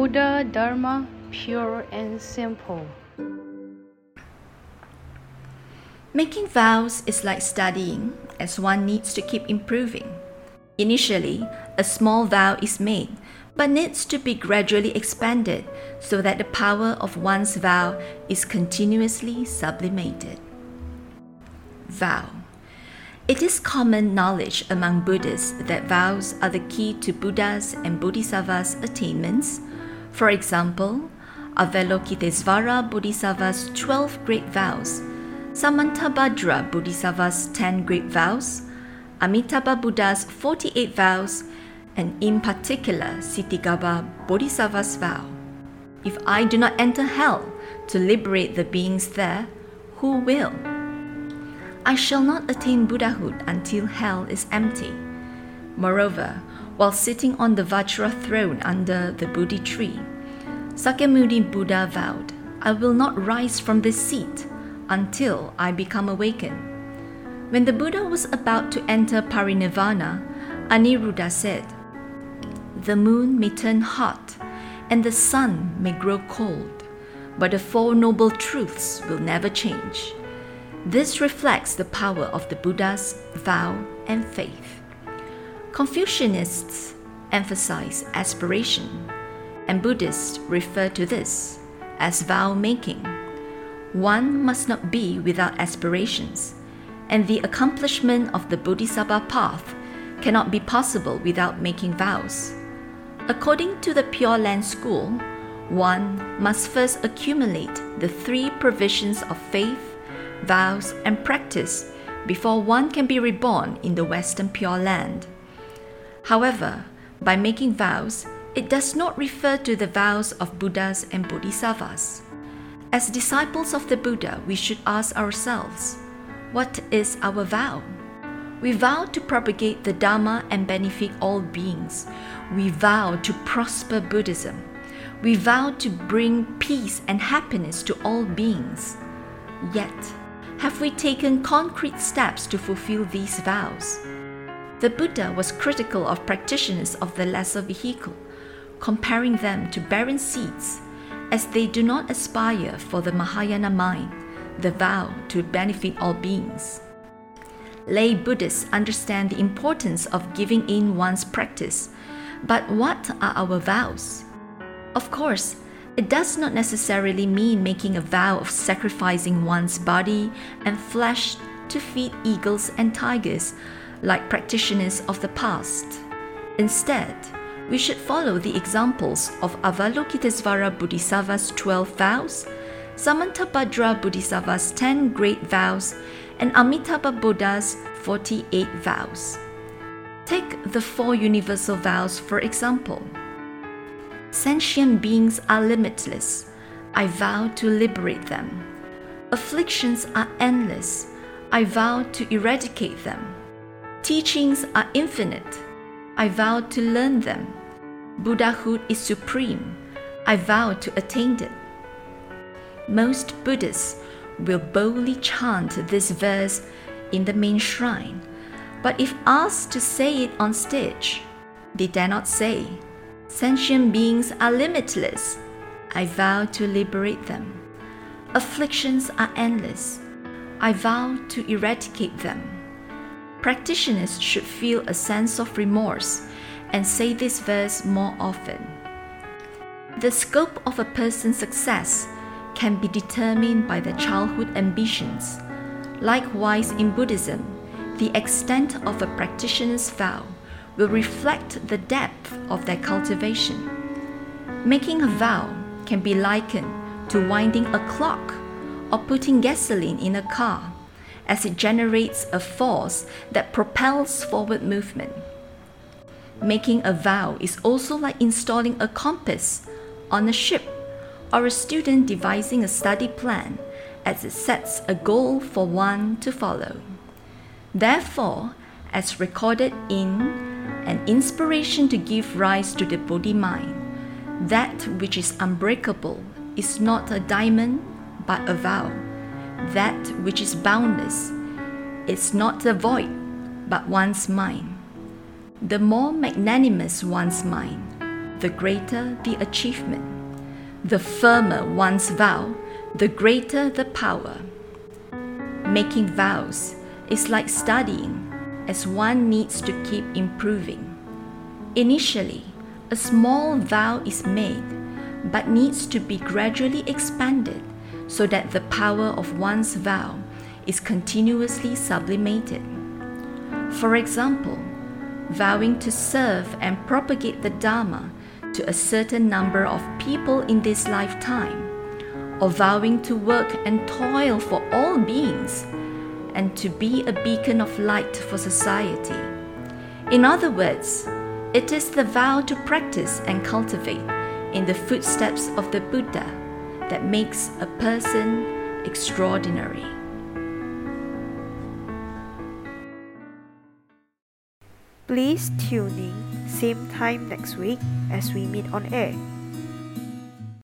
Buddha Dharma pure and simple. Making vows is like studying, as one needs to keep improving. Initially, a small vow is made, but needs to be gradually expanded so that the power of one's vow is continuously sublimated. Vow It is common knowledge among Buddhists that vows are the key to Buddha's and Bodhisattvas' attainments. For example, Avalokitesvara Bodhisattva's 12 great vows Samantabhadra Bodhisattva's 10 great vows, Amitabha Buddha's 48 vows, and in particular Ksitigarbha Bodhisattva's vow. If I do not enter hell to liberate the beings there, who will? I shall not attain Buddhahood until hell is empty. Moreover, while sitting on the Vajra throne under the Bodhi tree, Sakyamuni Buddha vowed, I will not rise from this seat until I become awakened. When the Buddha was about to enter parinirvana, Aniruddha said, The moon may turn hot and the sun may grow cold, but the Four Noble Truths will never change. This reflects the power of the Buddha's vow and faith. Confucianists emphasize aspiration, and Buddhists refer to this as vow making. One must not be without aspirations, and the accomplishment of the Bodhisattva path cannot be possible without making vows. According to the Pure Land School, one must first accumulate the three provisions of faith, vows, and practice before one can be reborn in the Western Pure Land. However, by making vows, it does not refer to the vows of Buddhas and Bodhisattvas. As disciples of the Buddha, we should ask ourselves what is our vow? We vow to propagate the Dharma and benefit all beings. We vow to prosper Buddhism. We vow to bring peace and happiness to all beings. Yet, have we taken concrete steps to fulfill these vows? The Buddha was critical of practitioners of the lesser vehicle, comparing them to barren seeds as they do not aspire for the Mahayana mind, the vow to benefit all beings. Lay Buddhists understand the importance of giving in one's practice, but what are our vows? Of course, it does not necessarily mean making a vow of sacrificing one's body and flesh to feed eagles and tigers like practitioners of the past. Instead, we should follow the examples of Avalokitesvara Bodhisattva's 12 vows, Samantabhadra Bodhisattva's 10 great vows, and Amitabha Buddha's 48 vows. Take the four universal vows for example. Sentient beings are limitless. I vow to liberate them. Afflictions are endless. I vow to eradicate them. Teachings are infinite. I vow to learn them. Buddhahood is supreme. I vow to attain it. Most Buddhists will boldly chant this verse in the main shrine, but if asked to say it on stage, they dare not say, Sentient beings are limitless. I vow to liberate them. Afflictions are endless. I vow to eradicate them. Practitioners should feel a sense of remorse and say this verse more often. The scope of a person's success can be determined by their childhood ambitions. Likewise, in Buddhism, the extent of a practitioner's vow will reflect the depth of their cultivation. Making a vow can be likened to winding a clock or putting gasoline in a car, as it generates a force that propels forward movement. Making a vow is also like installing a compass on a ship or a student devising a study plan as it sets a goal for one to follow. Therefore, as recorded in an inspiration to give rise to the Bodhi mind, that which is unbreakable is not a diamond but a vow. That which is boundless is not the void but one's mind. The more magnanimous one's mind, the greater the achievement. The firmer one's vow, the greater the power. Making vows is like studying, as one needs to keep improving. Initially, a small vow is made, but needs to be gradually expanded so that the power of one's vow is continuously sublimated. For example, vowing to serve and propagate the Dharma to a certain number of people in this lifetime, or vowing to work and toil for all beings, and to be a beacon of light for society. In other words, it is the vow to practice and cultivate in the footsteps of the Buddha that makes a person extraordinary. Please tune in same time next week as we meet on air.